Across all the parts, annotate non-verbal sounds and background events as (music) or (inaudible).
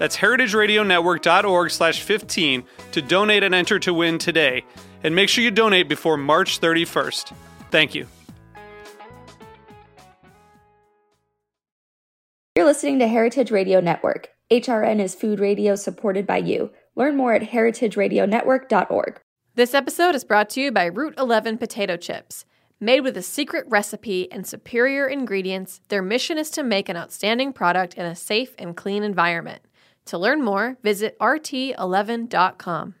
That's heritageradionetwork.org slash 15 to donate and enter to win today. And make sure you donate before March 31st. Thank you. You're listening to Heritage Radio Network. HRN is food radio supported by you. Learn more at heritageradionetwork.org. This episode is brought to you by Route 11 Potato Chips. Made with a secret recipe and superior ingredients, their mission is to make an outstanding product in a safe and clean environment. To learn more, visit rt11.com.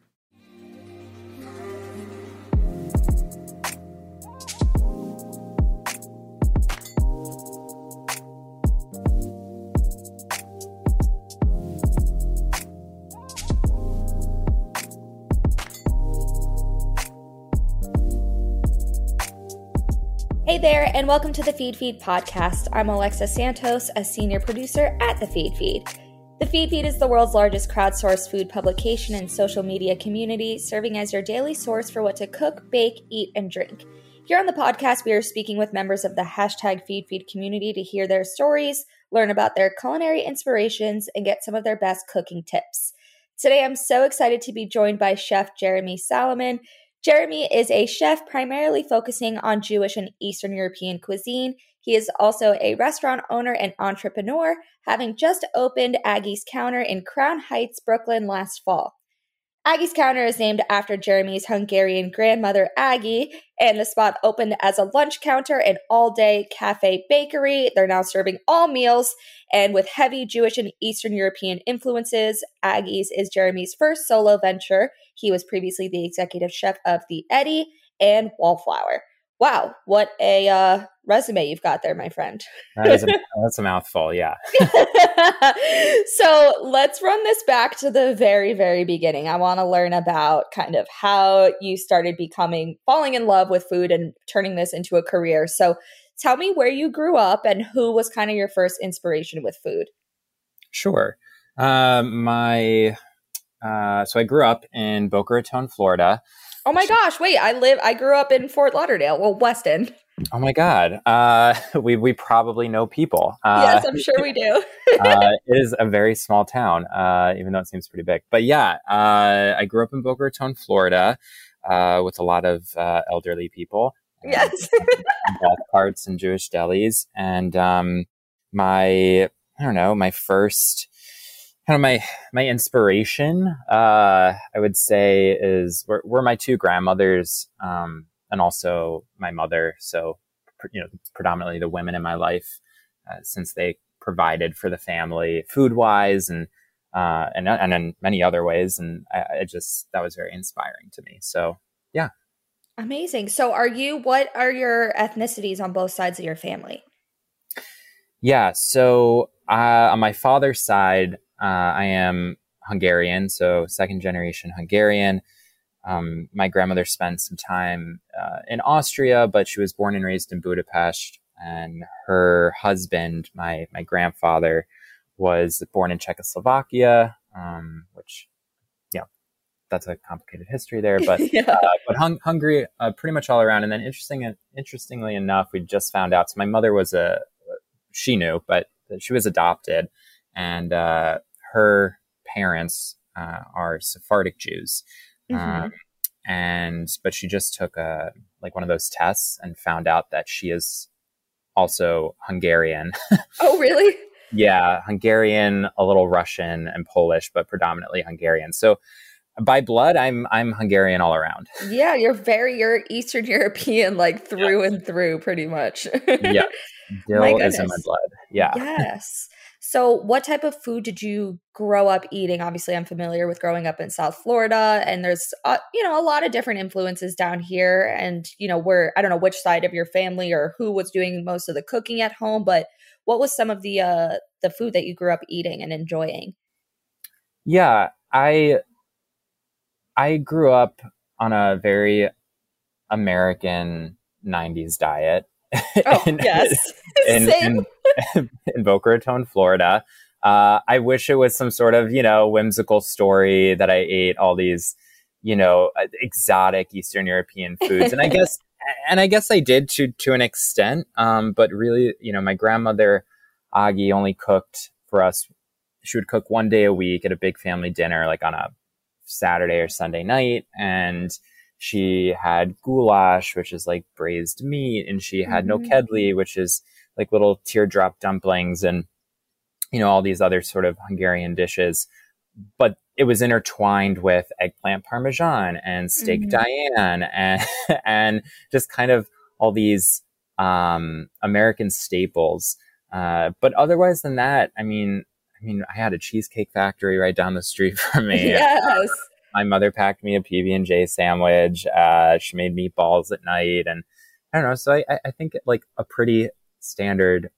Hey there, and welcome to the Feedfeed podcast. I'm Alexa Santos, a senior producer at the Feedfeed. The Feedfeed is the world's largest crowdsourced food publication and social media community, serving as your daily source for what to cook, bake, eat, and drink. Here on the podcast, we are speaking with members of the hashtag Feedfeed community to hear their stories, learn about their culinary inspirations, and get some of their best cooking tips. Today, I'm so excited to be joined by Chef Jeremy Salamon. Jeremy is a chef primarily focusing on Jewish and Eastern European cuisine. He is also a restaurant owner and entrepreneur, having just opened Agi's Counter in Crown Heights, Brooklyn last fall. Agi's Counter is named after Jeremy's Hungarian grandmother, Agi, and the spot opened as a lunch counter and all day cafe bakery. They're now serving all meals, and with heavy Jewish and Eastern European influences, Aggie's is Jeremy's first solo venture. He was previously the executive chef of The Eddie and Wallflower. Wow, what a uh, resume you've got there, my friend. that is a, (laughs) that's a mouthful, yeah. (laughs) so let's run this back to the very, very beginning. I want to learn about kind of how you started becoming, falling in love with food and turning this into a career. So tell me where you grew up and who was kind of your first inspiration with food. Sure. Uh, my uh, so I grew up in Boca Raton, Florida. Oh my gosh! Wait, I live. I grew up in Fort Lauderdale. Well, Weston. Oh my God! Uh, (laughs) we we probably know people. Uh, yes, I'm sure we do. (laughs) uh, (laughs) it is a very small town, uh, even though it seems pretty big. But yeah, uh, I grew up in Boca Raton, Florida, uh, with a lot of elderly people. Yes, golf carts and Jewish delis, and um, my I don't know my first kind of my my inspiration uh, i would say is were, were my two grandmothers um, and also my mother. So you know predominantly the women in my life uh, since they provided for the family food wise and uh, and and in many other ways. And I, I just that was very inspiring to me. So yeah. Amazing. So are you what are your ethnicities on both sides of your family? Yeah. So uh, on my father's side uh, I am Hungarian, so second generation Hungarian. Um, my grandmother spent some time uh, in Austria, but she was born and raised in Budapest. And her husband, my my grandfather, was born in Czechoslovakia, um, which, yeah, that's a complicated history there. But (laughs) yeah. uh, but hung, Hungary, uh, pretty much all around. And then interesting, interestingly enough, we just found out. So my mother was a she knew, but she was adopted, and uh, her parents uh, are Sephardic Jews. Mm-hmm. Um, and but she just took a like one of those tests and found out that she is also Hungarian. (laughs) oh, really? yeah, Hungarian, a little Russian and Polish, but predominantly Hungarian. So by blood, I'm I'm Hungarian all around. Yeah, you're very you're Eastern European, like through and through, pretty much. yeah, (laughs) dill is in my blood. Yeah. Yes. So, what type of food did you grow up eating? Obviously, I'm familiar with growing up in South Florida, and there's uh, you know a lot of different influences down here. And you know, where I don't know which side of your family or who was doing most of the cooking at home, but what was some of the uh, the food that you grew up eating and enjoying? Yeah, I I grew up on a very American '90s diet. (laughs) Oh in, yes, (laughs) in, (laughs) Same. in, (laughs) in Boca Raton, Florida. Uh, I wish it was some sort of you know whimsical story that I ate all these you know uh, exotic Eastern European foods, and I guess (laughs) and I guess I did to to an extent. Um, but really, you know, my grandmother Agi only cooked for us. She would cook one day a week at a big family dinner, like on a Saturday or Sunday night, and she had goulash, which is like braised meat, and she had mm-hmm. nokedli, which is like little teardrop dumplings, and you know all these other sort of Hungarian dishes. But it was intertwined with eggplant parmesan and steak mm-hmm. Diane, and (laughs) and just kind of all these um, American staples. Uh, but otherwise than that, I mean, I mean, I had a cheesecake factory right down the street (laughs) from me. Yes my mother packed me a PB and J sandwich. Uh, she made meatballs at night, and I don't know. So I, I think like a pretty standard,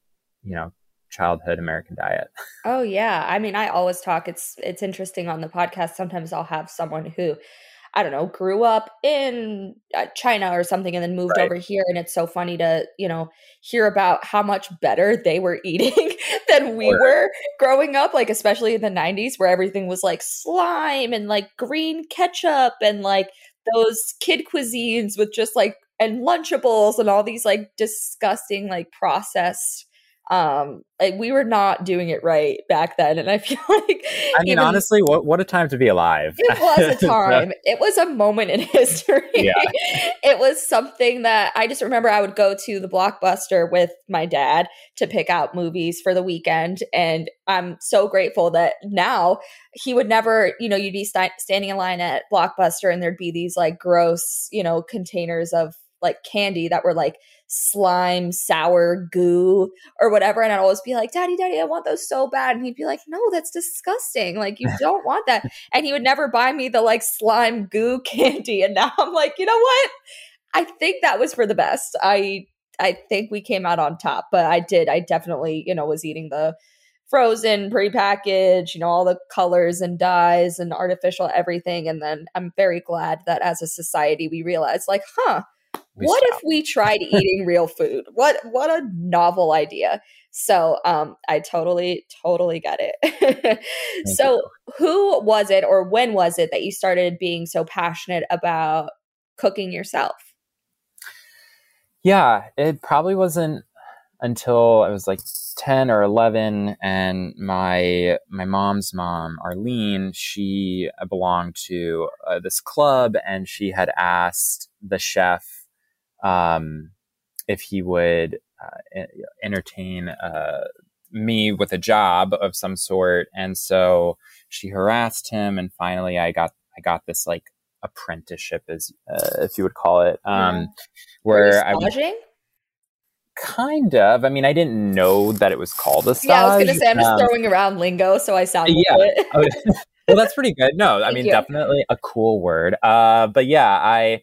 you know, childhood American diet. (laughs) Oh yeah, I mean, I always talk. It's it's interesting on the podcast. Sometimes I'll have someone who I don't know, grew up in uh, China or something and then moved right. over here. And it's so funny to, you know, hear about how much better (laughs) they were eating (laughs) than we were growing up, like, especially in the 90s where everything was like slime and like green ketchup and like those kid cuisines with just like, and Lunchables and all these like disgusting, like processed um like we were not doing it right back then and i (laughs) feel like i mean honestly what what a time to be alive. It was a (laughs) time. It was a moment in (laughs) history. Yeah. it was something that i just remember i would go to the blockbuster with my dad to pick out movies for the weekend and i'm so grateful that now he would never you know you'd be st- standing in line at blockbuster and there'd be these like gross you know containers of like candy that were like slime, sour goo or whatever. And I'd always be like, Daddy, Daddy, I want those so bad. And he'd be like, No, that's disgusting. Like, you (laughs) don't want that. And he would never buy me the like slime goo (laughs) candy. And now I'm like, you know what? I think that was for the best. I I think we came out on top, but I did. I definitely, you know, was eating the frozen, prepackaged, you know, all the colors and dyes and artificial everything. And then I'm very glad that as a society we realized, like, huh, what if we tried eating real food? What what a novel idea. So um I totally totally get it. (laughs) so you. who was it or when was it that you started being so passionate about cooking yourself? Yeah, it probably wasn't until I was like 10 or 11 and my my mom's mom Arlene she belonged to uh, this club and she had asked the chef um, if he would uh, entertain uh, me with a job of some sort. And so she harassed him, and finally, I got I got this like apprenticeship, as uh, if you would call it, um, yeah. where I was. Kind of. I mean, I didn't know that it was called a stage. Yeah, I was going to say I'm just um, throwing around lingo, so I sound yeah. (laughs) well, that's pretty good. No, I mean, definitely a cool word. Uh, but yeah, I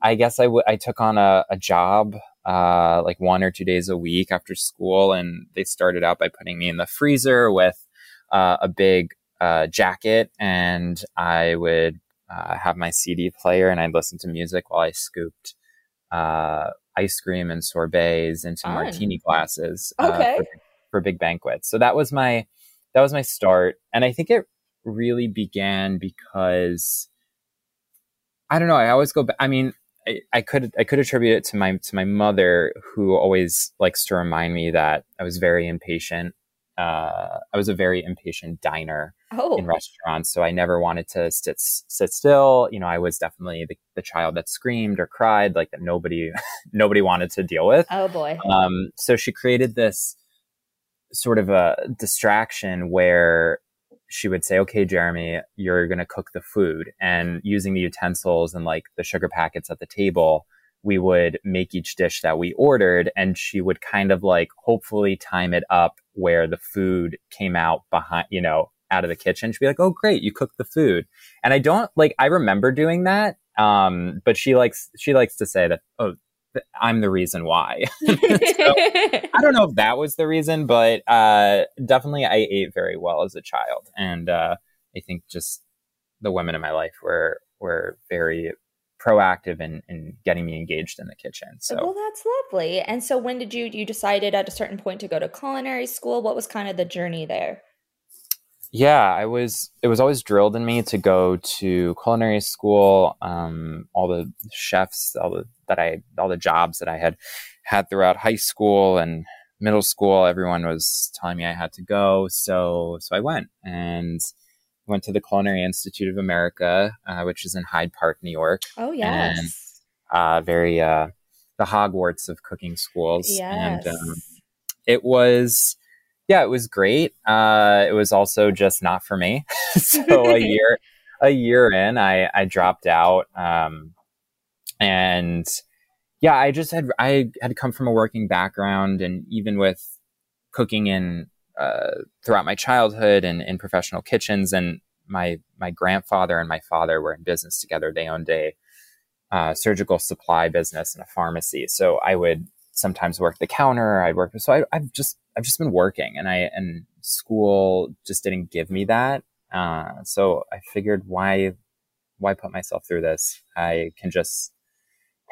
I guess I, w- I took on a, a job uh, like one or two days a week after school, and they started out by putting me in the freezer with uh, a big uh, jacket, and I would uh, have my CD player, and I'd listen to music while I scooped uh, ice cream and sorbets into Fun. martini glasses uh, okay. for, for big banquets. So that was my that was my start, and I think it really began because I don't know. I always go back. I mean, I, could I could attribute it to my to my mother who always likes to remind me that I was very impatient. Uh, I was a very impatient diner oh. in restaurants, so I never wanted to sit sit still. You know, I was definitely the, the child that screamed or cried, like that nobody (laughs) nobody wanted to deal with. Oh boy! Um, so she created this sort of a distraction where she would say, okay, Jeremy, you're going to cook the food and using the utensils and like the sugar packets at the table, we would make each dish that we ordered and she would kind of like hopefully time it up where the food came out behind, you know, out of the kitchen. She'd be like, Oh, great. You cooked the food. And I don't like, I remember doing that. Um, but she likes, she likes to say that, Oh, I'm the reason why. (laughs) so, I don't know if that was the reason, but uh, definitely I ate very well as a child, and uh, I think just the women in my life were were very proactive in, in getting me engaged in the kitchen. So well, that's lovely. And so, when did you you decided at a certain point to go to culinary school? What was kind of the journey there? Yeah, I was. It was always drilled in me to go to culinary school. Um, all the chefs, all the that I, all the jobs that I had had throughout high school and middle school, everyone was telling me I had to go. So, so I went and went to the Culinary Institute of America, uh, which is in Hyde Park, New York. Oh yes, and, uh, very uh, the Hogwarts of cooking schools. Yes, and um, it was yeah, it was great. Uh, it was also just not for me. (laughs) so a (laughs) year, a year in, I, I dropped out. Um, and yeah, I just had, I had come from a working background and even with cooking in, uh, throughout my childhood and in professional kitchens and my, my grandfather and my father were in business together. They owned a, uh, surgical supply business and a pharmacy. So I would sometimes work the counter. I'd work. So I, I've just I've just been working, and I and school just didn't give me that. Uh, so I figured why why put myself through this? I can just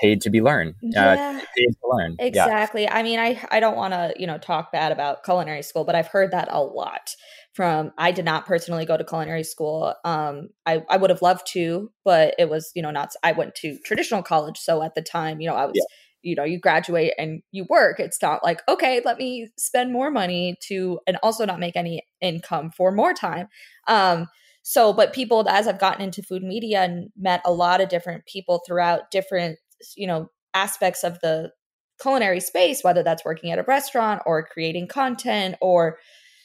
paid to be learned. Uh, yeah. Uh, paid to learn. Exactly. Yeah. I mean, I I don't want to you know talk bad about culinary school, but I've heard that a lot from. I did not personally go to culinary school. Um, I I would have loved to, but it was you know not. I went to traditional college, so at the time, you know, I was. Yeah you know you graduate and you work it's not like okay let me spend more money to and also not make any income for more time. Um so but people as i've gotten into food media and met a lot of different people throughout different you know aspects of the culinary space whether that's working at a restaurant or creating content or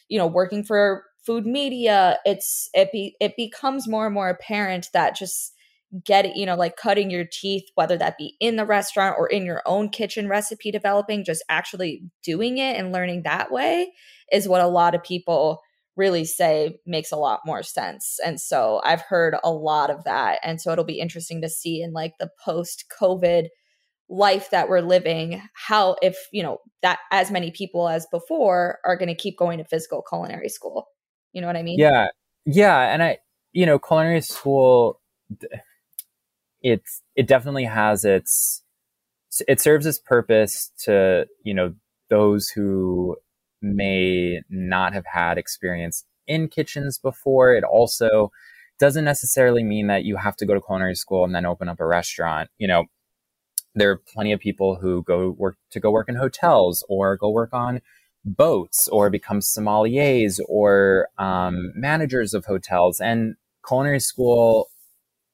you know working for food media it's it be it becomes more and more apparent that just get it, you know, like cutting your teeth, whether that be in the restaurant or in your own kitchen recipe developing, just actually doing it and learning that way is what a lot of people really say makes a lot more sense. And so I've heard a lot of that. And so it'll be interesting to see in like the post COVID life that we're living, how, if, you know, that as many people as before are going to keep going to physical culinary school. You know what I mean? Yeah. Yeah. And I, you know, culinary school, it's it definitely has its it serves its purpose to you know those who may not have had experience in kitchens before. It also doesn't necessarily mean that you have to go to culinary school and then open up a restaurant. You know there are plenty of people who go work to go work in hotels or go work on boats or become sommeliers or um, managers of hotels. And culinary school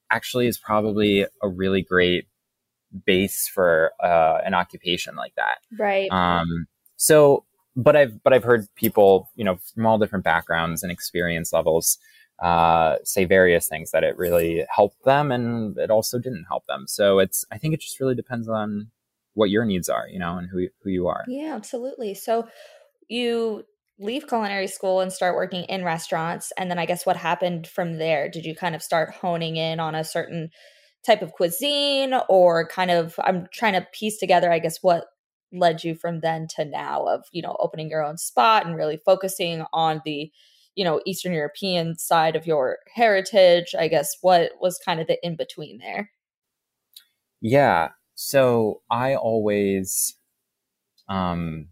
actually is probably a really great base for uh, an occupation like that. Right. Um, so, but I've but I've heard people, you know, from all different backgrounds and experience levels, uh, say various things that it really helped them, and it also didn't help them. So it's I think it just really depends on what your needs are, you know, and who who you are. Yeah, absolutely. So you leave culinary school and start working in restaurants and then i guess what happened from there? Did you kind of start honing in on a certain type of cuisine or kind of i'm trying to piece together i guess what led you from then to now of you know opening your own spot and really focusing on the you know eastern european side of your heritage? I guess what was kind of the in between there? Yeah so i always um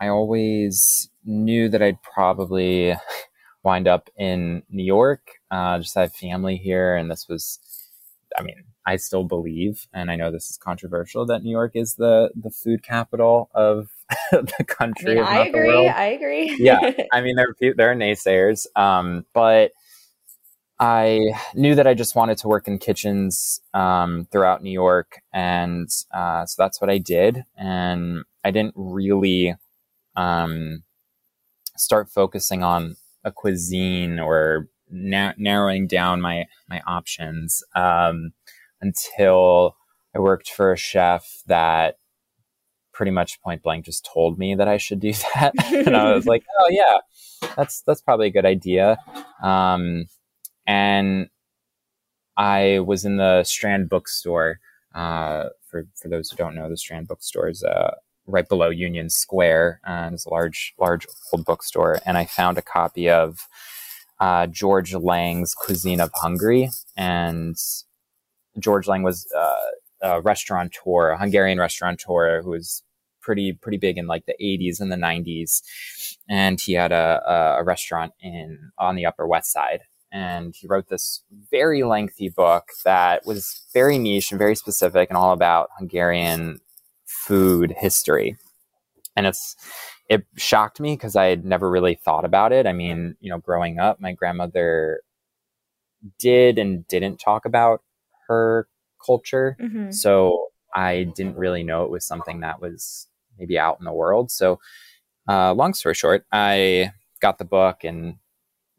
I always knew that I'd probably wind up in New York. Uh, just have family here, and this was, I mean, I still believe, and I know this is controversial, that New York is the the food capital of (laughs) the country. I, mean, I agree. I agree. yeah, I (laughs) mean, there are there are naysayers, um, but I knew that I just wanted to work in kitchens um, throughout New York, and uh, so that's what I did. And I didn't really um, start focusing on a cuisine or na- narrowing down my my options um, until I worked for a chef that pretty much point blank just told me that I should do (laughs) that, and I was like, oh yeah, that's that's probably a good idea. Um, and I was in the Strand bookstore. Uh, for for those who don't know, the Strand bookstore is uh, right below Union Square, and it's a large large old bookstore. And I found a copy of uh, George Lang's Cuisine of Hungary, and George Lang was uh, a restaurateur, a Hungarian restaurateur who was pretty pretty big in like the 80s and the 90s, and he had a, a restaurant in on the Upper West Side. And he wrote this very lengthy book that was very niche and very specific and all about Hungarian food history. And it's it shocked me because I had never really thought about it. I mean, you know, growing up, my grandmother did and didn't talk about her culture. Mm-hmm. So I didn't really know it was something that was maybe out in the world. So, uh, long story short, I got the book and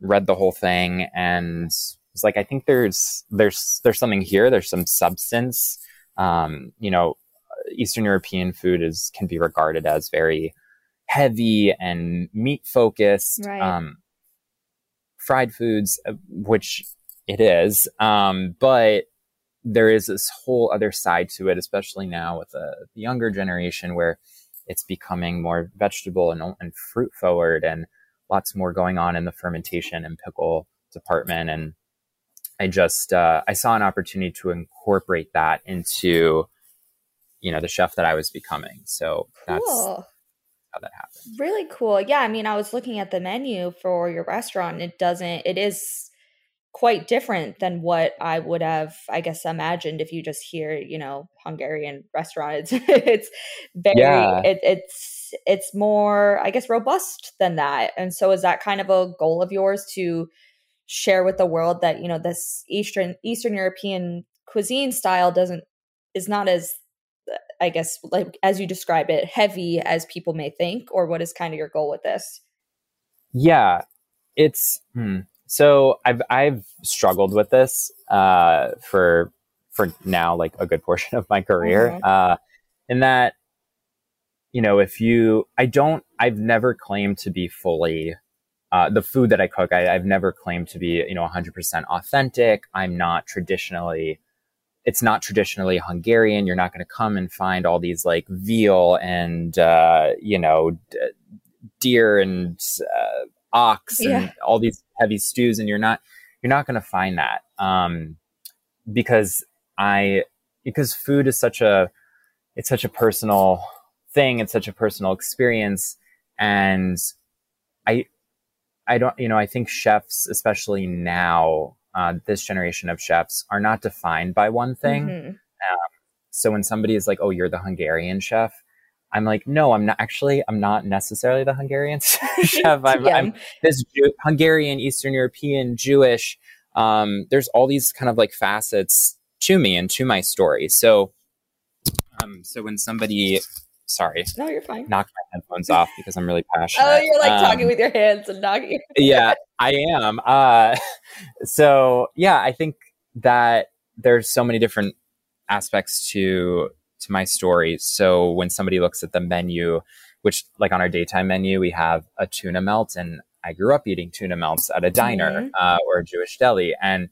read the whole thing and was like, I think there's there's there's something here. There's some substance. Um, you know, Eastern European food is can be regarded as very heavy and meat focused. Right. Um, fried foods, uh, which it is, um, but there is this whole other side to it, especially now with the, the younger generation where it's becoming more vegetable and, and fruit forward and lots more going on in the fermentation and pickle department. And I just, uh, I saw an opportunity to incorporate that into, you know, the chef that I was becoming. So cool. that's how that happened. Really cool. Yeah. I mean, I was looking at the menu for your restaurant. It doesn't, it is quite different than what I would have, I guess, imagined if you just hear, you know, Hungarian restaurant. It's (laughs) it's very yeah. it, it's it's more, I guess, robust than that. And so is that kind of a goal of yours to share with the world that, you know, this Eastern Eastern European cuisine style doesn't is not as I guess like as you describe it, heavy as people may think, or what is kind of your goal with this? Yeah. It's hmm so I've I've struggled with this uh, for for now like a good portion of my career. Mm-hmm. Uh, in that, you know, if you, I don't, I've never claimed to be fully uh, the food that I cook. I, have never claimed to be you know 100% authentic. I'm not traditionally. It's not traditionally Hungarian. You're not going to come and find all these like veal and uh, you know d- deer and uh, ox and all these heavy stews and you're not you're not going to find that um, because i because food is such a it's such a personal thing it's such a personal experience and i i don't you know i think chefs especially now uh, this generation of chefs are not defined by one thing mm-hmm. um, so when somebody is like oh you're the hungarian chef I'm like, no, I'm not actually, I'm not necessarily the Hungarian (laughs) chef. (laughs) I'm, yeah. I'm this Jew- Hungarian, Eastern European, Jewish. Um, there's all these kind of like facets to me and to my story. So, um, so when somebody, sorry, no, you're fine. Knock my headphones off because I'm really (laughs) passionate. Oh, you're like um, talking with your hands and knocking. (laughs) yeah, I am. Uh, (laughs) so yeah, I think that there's so many different aspects to to my story. So when somebody looks at the menu, which like on our daytime menu, we have a tuna melt and I grew up eating tuna melts at a diner mm-hmm. uh, or a Jewish deli. And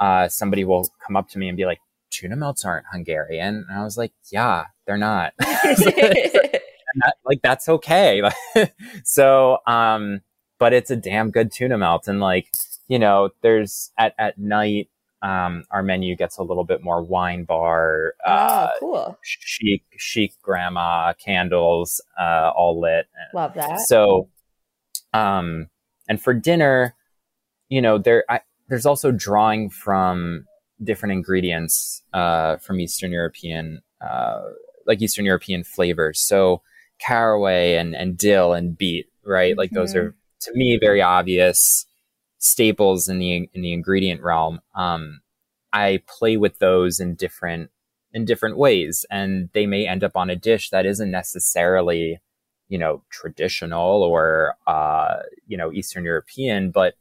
uh, somebody will come up to me and be like, tuna melts aren't Hungarian. And I was like, yeah, they're not. (laughs) (laughs) that, like, that's okay. (laughs) so, um, but it's a damn good tuna melt. And like, you know, there's at, at night, um, our menu gets a little bit more wine bar, oh, uh, cool, chic, chic grandma candles, uh, all lit. Love that. So, um, and for dinner, you know, there I, there's also drawing from different ingredients uh, from Eastern European, uh, like Eastern European flavors. So caraway and and dill and beet, right? Mm-hmm. Like those mm-hmm. are to me very obvious staples in the in the ingredient realm. Um, I play with those in different in different ways, and they may end up on a dish that isn't necessarily you know, traditional or, uh, you know, Eastern European, but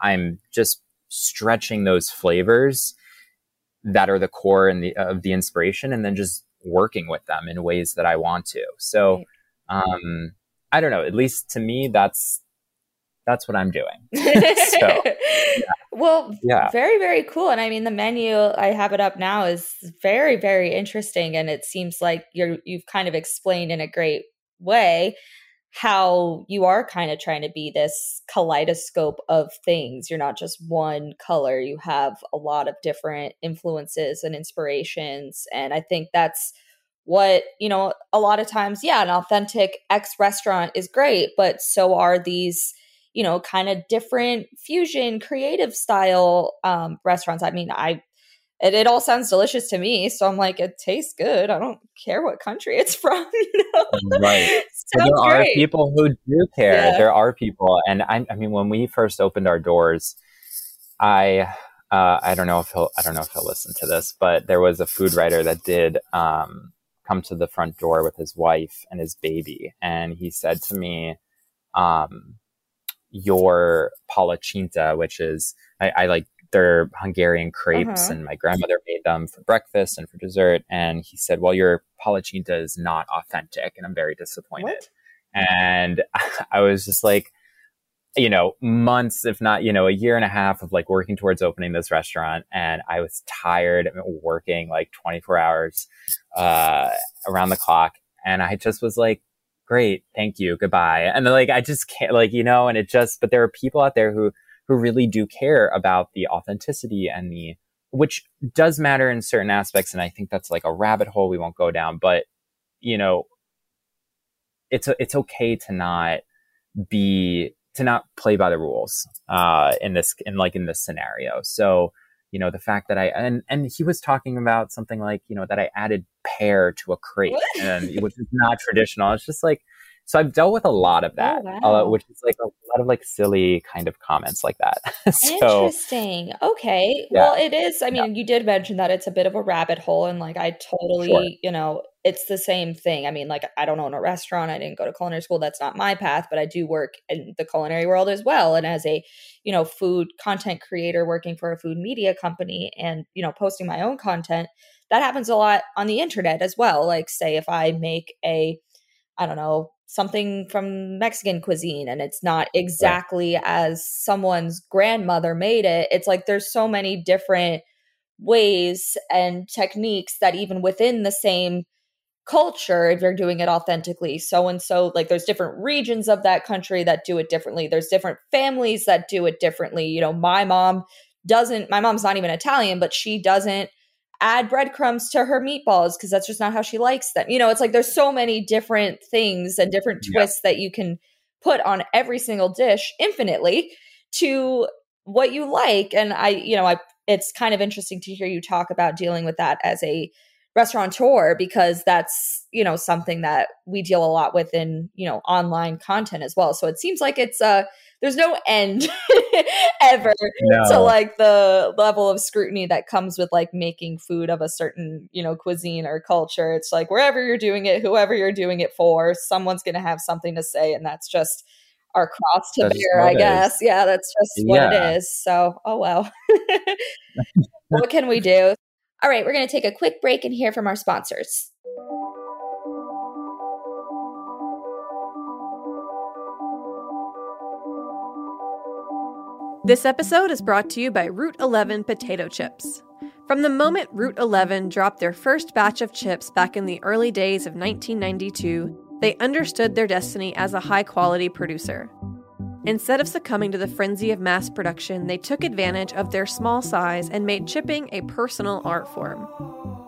I'm just stretching those flavors that are the core and the, of the inspiration and then just working with them in ways that I want to. So, um, I don't know, at least to me, that's, that's what I'm doing. (laughs) so, yeah. Well, yeah. very, very cool. And I mean, the menu, I have it up now, is very, very interesting. And it seems like you're, you've kind of explained in a great way how you are kind of trying to be this kaleidoscope of things. You're not just one color, you have a lot of different influences and inspirations. And I think that's what, you know, a lot of times, yeah, an authentic X restaurant is great, but so are these, you know, kind of different fusion creative style um, restaurants. I mean, I it, it all sounds delicious to me. So I'm like, it tastes good. I don't care what country it's (laughs) from. You know? (laughs) Right. so there great. are people who do care. Yeah. There are people, and I, I mean, when we first opened our doors, I. Uh, I don't know if he'll. I don't know if he'll listen to this, but there was a food writer that did um, come to the front door with his wife and his baby, and he said to me, um, "Your palacsinta, which is I, I like they're Hungarian crepes, uh-huh. and my grandmother made them for breakfast and for dessert. And he said, "Well, your palacsinta is not authentic," and I'm very disappointed. What? And (laughs) I was just like, you know, months, if not, you know, a year and a half of like working towards opening this restaurant, and I was tired of working like 24 hours uh, around the clock, and I just was like, great, thank you, goodbye. And then, like, I just can't, like, you know, and it just, but there are people out there who who really do care about the authenticity and the which does matter in certain aspects and i think that's like a rabbit hole we won't go down but you know it's it's okay to not be to not play by the rules uh in this in like in this scenario. So you know the fact that i and and he was talking about something like you know that i added pear to a crepe and which is not traditional. It's just like so I've dealt with a lot of that, oh, wow. uh, which is like a lot of like silly kind of comments like that. (laughs) so, Interesting. Okay. Yeah. Well, it is. I mean, yeah. you did mention that it's a bit of a rabbit hole, and like I totally, sure. you know, it's the same thing. I mean, like I don't own a restaurant. I didn't go to culinary school. That's not my path, but I do work in the culinary world as well. And as a, you know, food content creator working for a food media company and, you know, posting my own content, that happens a lot on the internet as well. Like say if I make a I don't know, something from Mexican cuisine and it's not exactly right. as someone's grandmother made it. It's like there's so many different ways and techniques that even within the same culture if you're doing it authentically so and so like there's different regions of that country that do it differently there's different families that do it differently you know my mom doesn't my mom's not even italian but she doesn't add breadcrumbs to her meatballs because that's just not how she likes them. You know, it's like there's so many different things and different twists yeah. that you can put on every single dish infinitely to what you like. And I, you know, I it's kind of interesting to hear you talk about dealing with that as a restaurateur because that's you know something that we deal a lot with in you know online content as well so it seems like it's uh there's no end (laughs) ever no. to like the level of scrutiny that comes with like making food of a certain you know cuisine or culture it's like wherever you're doing it whoever you're doing it for someone's going to have something to say and that's just our cross to that's bear i guess yeah that's just yeah. what it is so oh well (laughs) (laughs) what can we do all right, we're going to take a quick break and hear from our sponsors. This episode is brought to you by Route 11 potato chips. From the moment Route 11 dropped their first batch of chips back in the early days of 1992, they understood their destiny as a high quality producer. Instead of succumbing to the frenzy of mass production, they took advantage of their small size and made chipping a personal art form.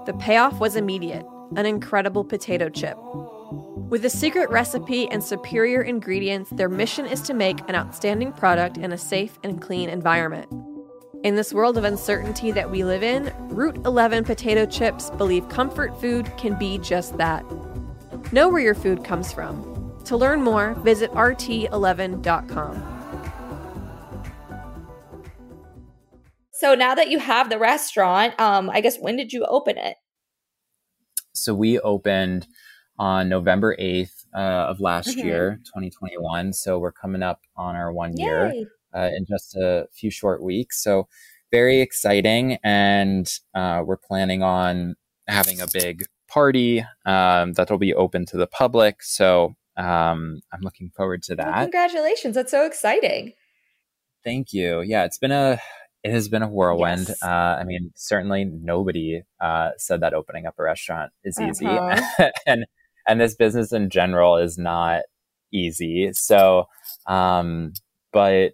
The payoff was immediate an incredible potato chip. With a secret recipe and superior ingredients, their mission is to make an outstanding product in a safe and clean environment. In this world of uncertainty that we live in, Route 11 potato chips believe comfort food can be just that. Know where your food comes from to learn more, visit rt11.com. So now that you have the restaurant, um, I guess when did you open it? So we opened on November 8th uh, of last mm-hmm. year, 2021. So we're coming up on our one Yay. year uh, in just a few short weeks. So very exciting. And uh, we're planning on having a big party um, that'll be open to the public. So um, I'm looking forward to that. Well, congratulations. That's so exciting. Thank you. Yeah, it's been a it has been a whirlwind. Yes. Uh, I mean, certainly nobody uh, said that opening up a restaurant is easy, uh-huh. (laughs) and and this business in general is not easy. So, um, but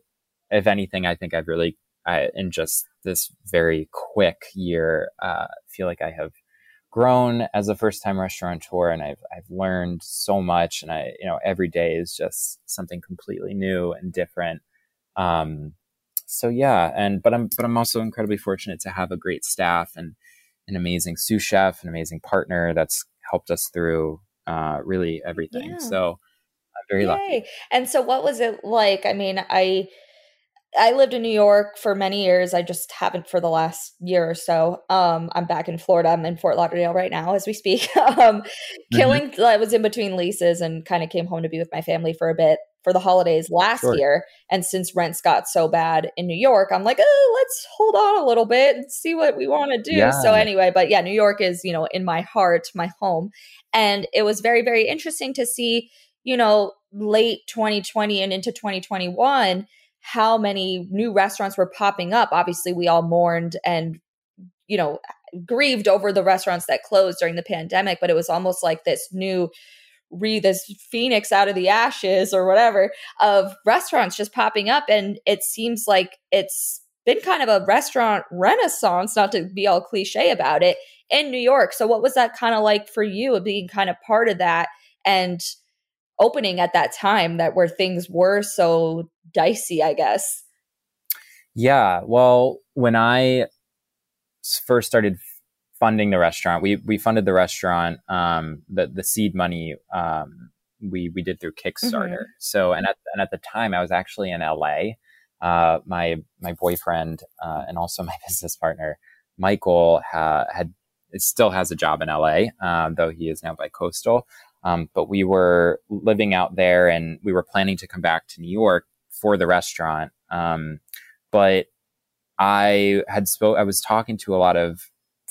if anything, I think I've really, I, in just this very quick year, uh, feel like I have grown as a first time restaurateur and I've, I've learned so much and I, you know, every day is just something completely new and different. Um, so yeah, and, but I'm, but I'm also incredibly fortunate to have a great staff and an amazing sous chef, an amazing partner that's helped us through, uh, really everything. Yeah. So I'm very Yay. lucky. And so what was it like? I mean, I, I lived in New York for many years. I just haven't for the last year or so. Um, I'm back in Florida. I'm in Fort Lauderdale right now as we speak. (laughs) um, mm-hmm. Killing, I was in between leases and kind of came home to be with my family for a bit for the holidays last sure. year. And since rents got so bad in New York, I'm like, oh, let's hold on a little bit and see what we want to do. Yeah. So anyway, but yeah, New York is, you know, in my heart, my home. And it was very, very interesting to see, you know, late 2020 and into 2021 how many new restaurants were popping up. Obviously, we all mourned and, you know, grieved over the restaurants that closed during the pandemic, but it was almost like this new re this phoenix out of the ashes or whatever of restaurants just popping up and it seems like it's been kind of a restaurant renaissance not to be all cliche about it in New York. So what was that kind of like for you of being kind of part of that and opening at that time that where things were so dicey, I guess. Yeah. Well, when I first started funding the restaurant, we we funded the restaurant. Um, the the seed money um, we we did through Kickstarter. Mm-hmm. So and at and at the time, I was actually in LA. Uh, my my boyfriend uh, and also (laughs) my business partner Michael ha- had still has a job in LA, uh, though he is now by coastal. Um, but we were living out there and we were planning to come back to New York for the restaurant. Um, but I had spoke, I was talking to a lot of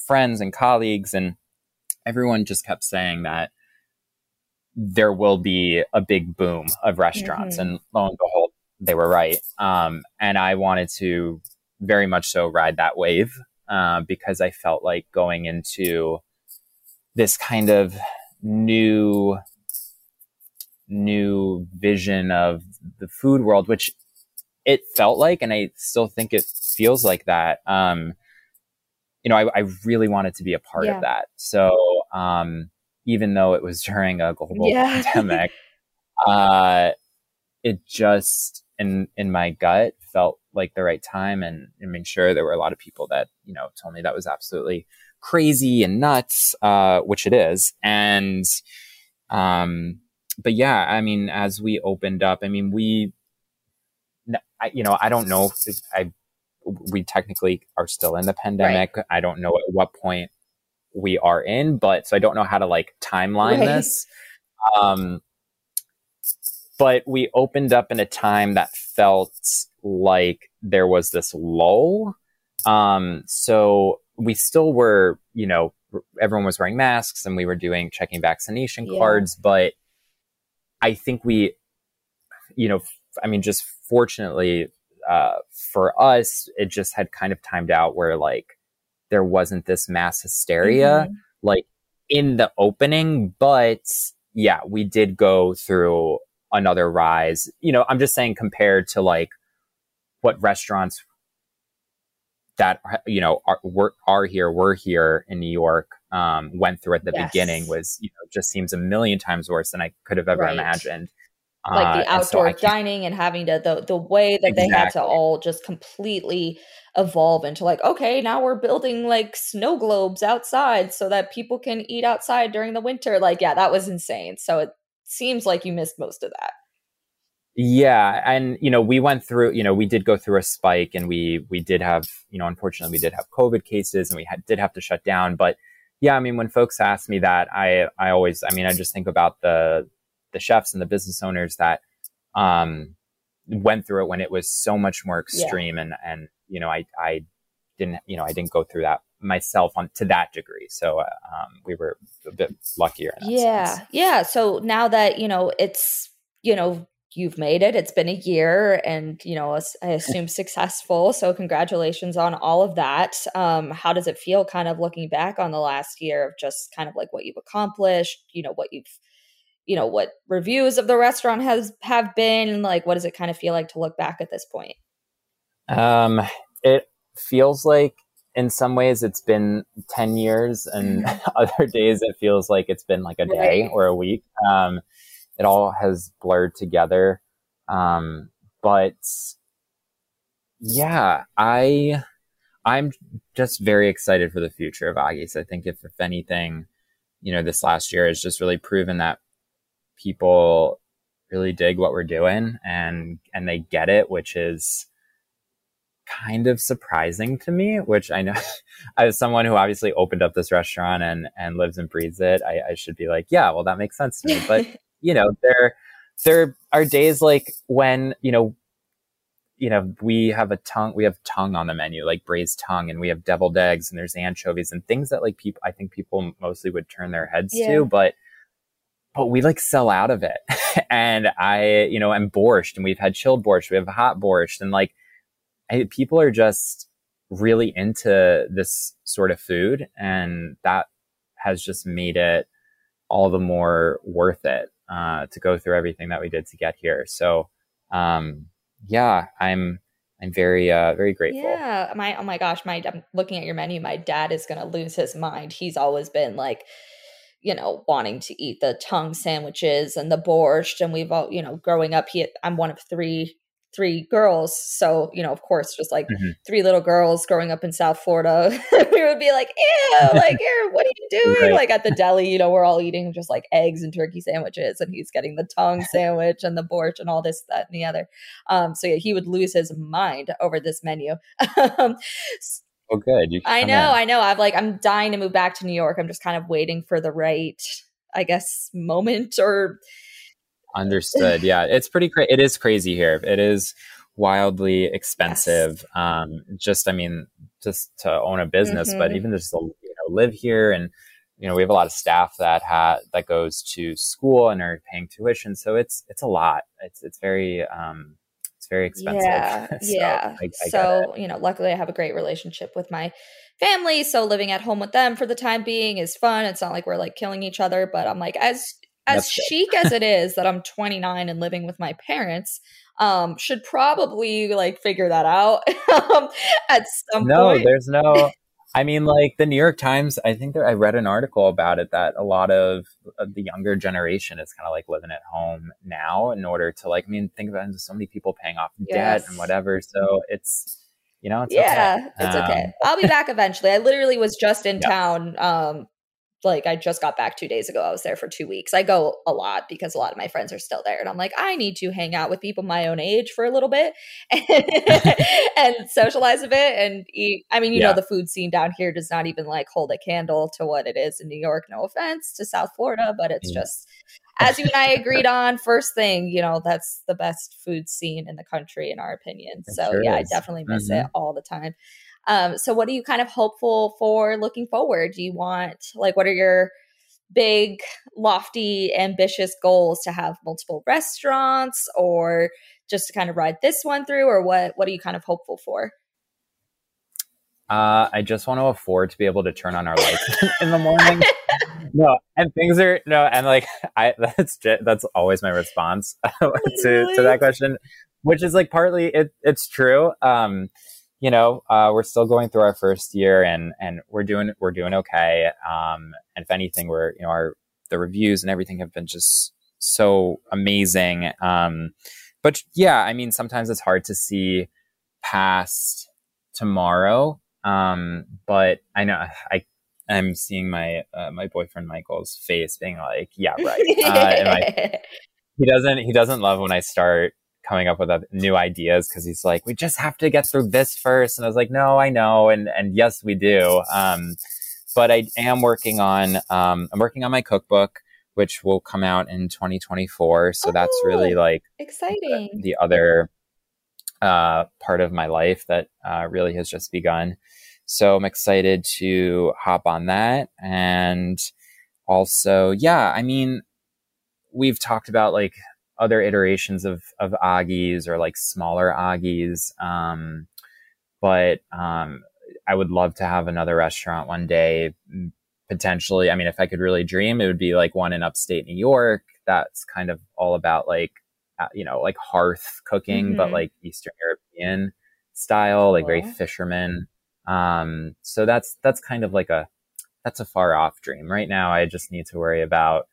friends and colleagues and everyone just kept saying that there will be a big boom of restaurants. Mm-hmm. And lo and behold, they were right. Um, and I wanted to very much so ride that wave uh, because I felt like going into this kind of new new vision of the food world, which it felt like, and I still think it feels like that. Um, you know, I, I, really wanted to be a part yeah. of that. So, um, even though it was during a global (laughs) yeah. pandemic, uh, it just in in my gut felt like the right time, and I mean, sure, there were a lot of people that you know told me that was absolutely crazy and nuts, uh, which it is. And, um, but yeah, I mean, as we opened up, I mean, we, I, you know, I don't know if I, we technically are still in the pandemic. Right. I don't know at what point we are in, but so I don't know how to like timeline right. this. Um, but we opened up in a time that felt like there was this lull. Um, so we still were, you know, everyone was wearing masks and we were doing checking vaccination yeah. cards, but I think we, you know, I mean, just fortunately uh, for us, it just had kind of timed out where like there wasn't this mass hysteria mm-hmm. like in the opening, but yeah, we did go through another rise. You know, I'm just saying compared to like what restaurants that you know are were, are here, were here in New York, um, went through at the yes. beginning was you know just seems a million times worse than I could have ever right. imagined. Like the uh, outdoor so dining and having to the the way that exactly. they had to all just completely evolve into like okay now we're building like snow globes outside so that people can eat outside during the winter like yeah that was insane so it seems like you missed most of that yeah, and you know, we went through, you know, we did go through a spike and we we did have, you know, unfortunately we did have COVID cases and we had, did have to shut down, but yeah, I mean, when folks ask me that, I I always, I mean, I just think about the the chefs and the business owners that um, went through it when it was so much more extreme, yeah. and and you know, I I didn't, you know, I didn't go through that myself on to that degree. So uh, um, we were a bit luckier. yeah, sense. yeah. So now that you know it's you know you've made it. It's been a year and, you know, I assume (laughs) successful. So congratulations on all of that. Um, how does it feel kind of looking back on the last year of just kind of like what you've accomplished, you know, what you've, you know, what reviews of the restaurant has have been like, what does it kind of feel like to look back at this point? Um, it feels like in some ways it's been 10 years and (laughs) (laughs) other days it feels like it's been like a day right. or a week. Um, it all has blurred together. Um, but yeah, I I'm just very excited for the future of Agi's. I think if if anything, you know, this last year has just really proven that people really dig what we're doing and and they get it, which is kind of surprising to me, which I know (laughs) as someone who obviously opened up this restaurant and and lives and breathes it, I, I should be like, yeah, well that makes sense to me. But (laughs) you know, there there are days like when, you know, you know, we have a tongue, we have tongue on the menu, like braised tongue, and we have deviled eggs, and there's anchovies and things that like people, I think people mostly would turn their heads yeah. to, but, but we like sell out of it. (laughs) and I, you know, am borscht, and we've had chilled borscht, we have hot borscht, and like, I, people are just really into this sort of food, and that has just made it all the more worth it uh, to go through everything that we did to get here. So, um, yeah, I'm I'm very uh, very grateful. Yeah, my oh my gosh, my I'm looking at your menu. My dad is gonna lose his mind. He's always been like, you know, wanting to eat the tongue sandwiches and the borscht. And we've all, you know, growing up, he I'm one of three three girls. So, you know, of course, just like mm-hmm. three little girls growing up in South Florida, (laughs) we would be like, ew, (laughs) like, here, what are you doing? Right. Like at the deli, you know, we're all eating just like eggs and turkey sandwiches, and he's getting the tongue (laughs) sandwich and the borscht and all this, that, and the other. Um, so yeah, he would lose his mind over this menu. Oh, good. I know, in. I know. I'm like, I'm dying to move back to New York. I'm just kind of waiting for the right, I guess, moment or Understood. Yeah, it's pretty crazy. It is crazy here. It is wildly expensive. Yes. Um, just, I mean, just to own a business, mm-hmm. but even just to you know, live here and you know we have a lot of staff that ha- that goes to school and are paying tuition, so it's it's a lot. It's it's very um, very expensive. Yeah, (laughs) so yeah. I, I so you know, luckily I have a great relationship with my family, so living at home with them for the time being is fun. It's not like we're like killing each other, but I'm like as as chic as it is that I'm 29 and living with my parents, um, should probably like figure that out (laughs) um, at some no, point. No, there's no. I mean, like the New York Times. I think there, I read an article about it that a lot of, of the younger generation is kind of like living at home now in order to like. I mean, think about it, so many people paying off yes. debt and whatever. So it's you know, it's yeah, okay. it's um, okay. I'll be back eventually. I literally was just in (laughs) town um, like I just got back two days ago. I was there for two weeks. I go a lot because a lot of my friends are still there. And I'm like, I need to hang out with people my own age for a little bit (laughs) and socialize a bit and eat. I mean, you yeah. know, the food scene down here does not even like hold a candle to what it is in New York. No offense to South Florida, but it's yeah. just as you and I agreed on first thing, you know, that's the best food scene in the country, in our opinion. It so sure yeah, is. I definitely miss mm-hmm. it all the time. Um, so, what are you kind of hopeful for looking forward? Do you want, like, what are your big, lofty, ambitious goals to have multiple restaurants or just to kind of ride this one through? Or what, what are you kind of hopeful for? Uh, I just want to afford to be able to turn on our lights (laughs) in the morning. no, and things are no, and like I (laughs) that's that's always my response (laughs) to really? to that question, which is like partly it it's true. Um, you know, uh, we're still going through our first year and, and we're doing, we're doing okay. Um, and if anything, we're, you know, our, the reviews and everything have been just so amazing. Um, but yeah, I mean, sometimes it's hard to see past tomorrow. Um, but I know I, I'm seeing my, uh, my boyfriend Michael's face being like, yeah, right. Uh, (laughs) he doesn't, he doesn't love when I start coming up with new ideas because he's like, we just have to get through this first. And I was like, no, I know. And, and yes, we do. Um, but I am working on um, I'm working on my cookbook, which will come out in 2024. So oh, that's really like exciting. The, the other uh, part of my life that uh, really has just begun. So I'm excited to hop on that. And also, yeah, I mean, we've talked about like other iterations of, of Agi's or like smaller Agi's. Um, but um, I would love to have another restaurant one day. Potentially, I mean, if I could really dream, it would be like one in upstate New York. That's kind of all about like, uh, you know, like hearth cooking, mm-hmm. but like Eastern European style, like very fisherman. Um, so that's that's kind of like a that's a far off dream. Right now, I just need to worry about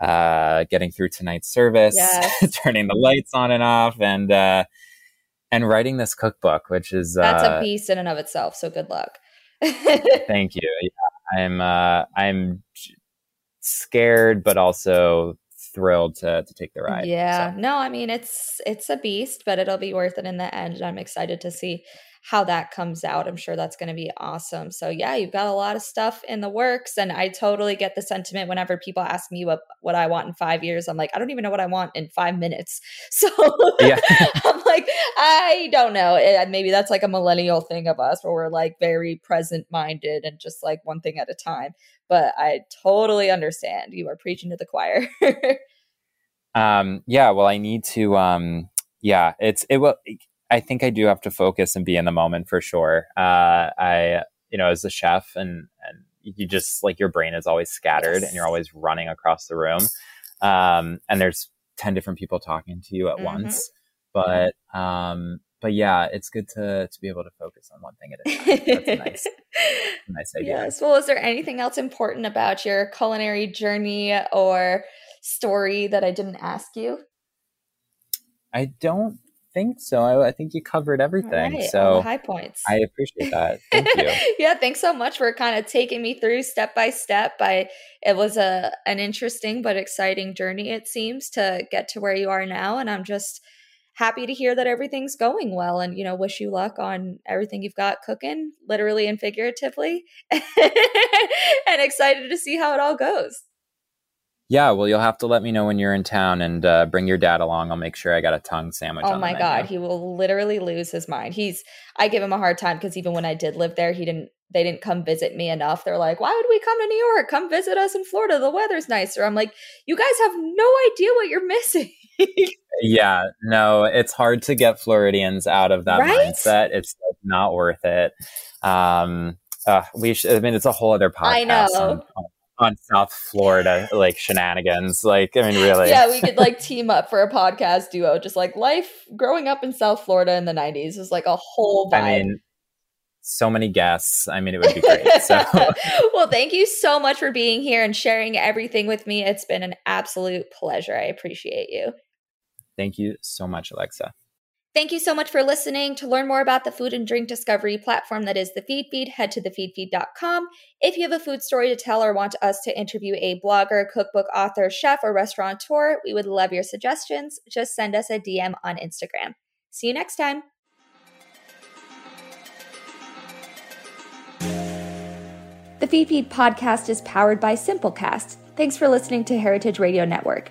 uh, getting through tonight's service, yes. (laughs) turning the lights on and off, and uh, and writing this cookbook, which is that's uh, a beast in and of itself. So good luck. (laughs) thank you. Yeah, I'm uh, I'm scared, but also thrilled to to take the ride. Yeah. So. No, I mean it's it's a beast, but it'll be worth it in the end. I'm excited to see how that comes out. I'm sure that's going to be awesome. So, yeah, you've got a lot of stuff in the works. And I totally get the sentiment whenever people ask me what, what I want in five years. I'm like, I don't even know what I want in five minutes. (laughs) So yeah. (laughs) I'm like, I don't know. Maybe that's like a millennial thing of us where we're like very present minded and just like one thing at a time. But I totally understand. You are preaching to the choir. (laughs) um, yeah, well, I need to, um, yeah, it's, it will, I think I do have to focus and be in the moment for sure. Uh, I, you know, as a chef and, and you just like your brain is always scattered yes. and you're always running across the room. Um, and there's 10 different people talking to you at mm-hmm. once. But, um, but yeah, it's good to, to be able to focus on one thing at a time. That's a nice, (laughs) nice idea. Yes. Well, is there anything else important about your culinary journey or story that I didn't ask you? I don't think so. I, I think you covered everything. Right, so high points. I appreciate that. Thank you. (laughs) yeah, thanks so much for kind of taking me through step by step. I it was a an interesting but exciting journey. It seems to get to where you are now, and I'm just happy to hear that everything's going well and you know wish you luck on everything you've got cooking literally and figuratively (laughs) and excited to see how it all goes yeah, well, you'll have to let me know when you're in town and uh, bring your dad along. I'll make sure I got a tongue sandwich. Oh my god, he will literally lose his mind. He's I give him a hard time because even when I did live there, he didn't. They didn't come visit me enough. They're like, "Why would we come to New York? Come visit us in Florida. The weather's nicer." I'm like, "You guys have no idea what you're missing." (laughs) yeah, no, it's hard to get Floridians out of that right? mindset. It's like, not worth it. Um, uh, we should, I mean, it's a whole other podcast. I know. On, on on South Florida like shenanigans. Like, I mean, really. Yeah, we could like (laughs) team up for a podcast duo. Just like life growing up in South Florida in the '90s is like a whole vibe. I mean, so many guests. I mean, it would be great. So. (laughs) well, thank you so much for being here and sharing everything with me. It's been an absolute pleasure. I appreciate you. Thank you so much, Alexa. Thank you so much for listening. To learn more about the food and drink discovery platform that is the Feedfeed, head to thefeedfeed.com. If you have a food story to tell or want us to interview a blogger, cookbook author, chef, or restaurateur, we would love your suggestions. Just send us a DM on Instagram. See you next time. The Feedfeed podcast is powered by Simplecast. Thanks for listening to Heritage Radio Network,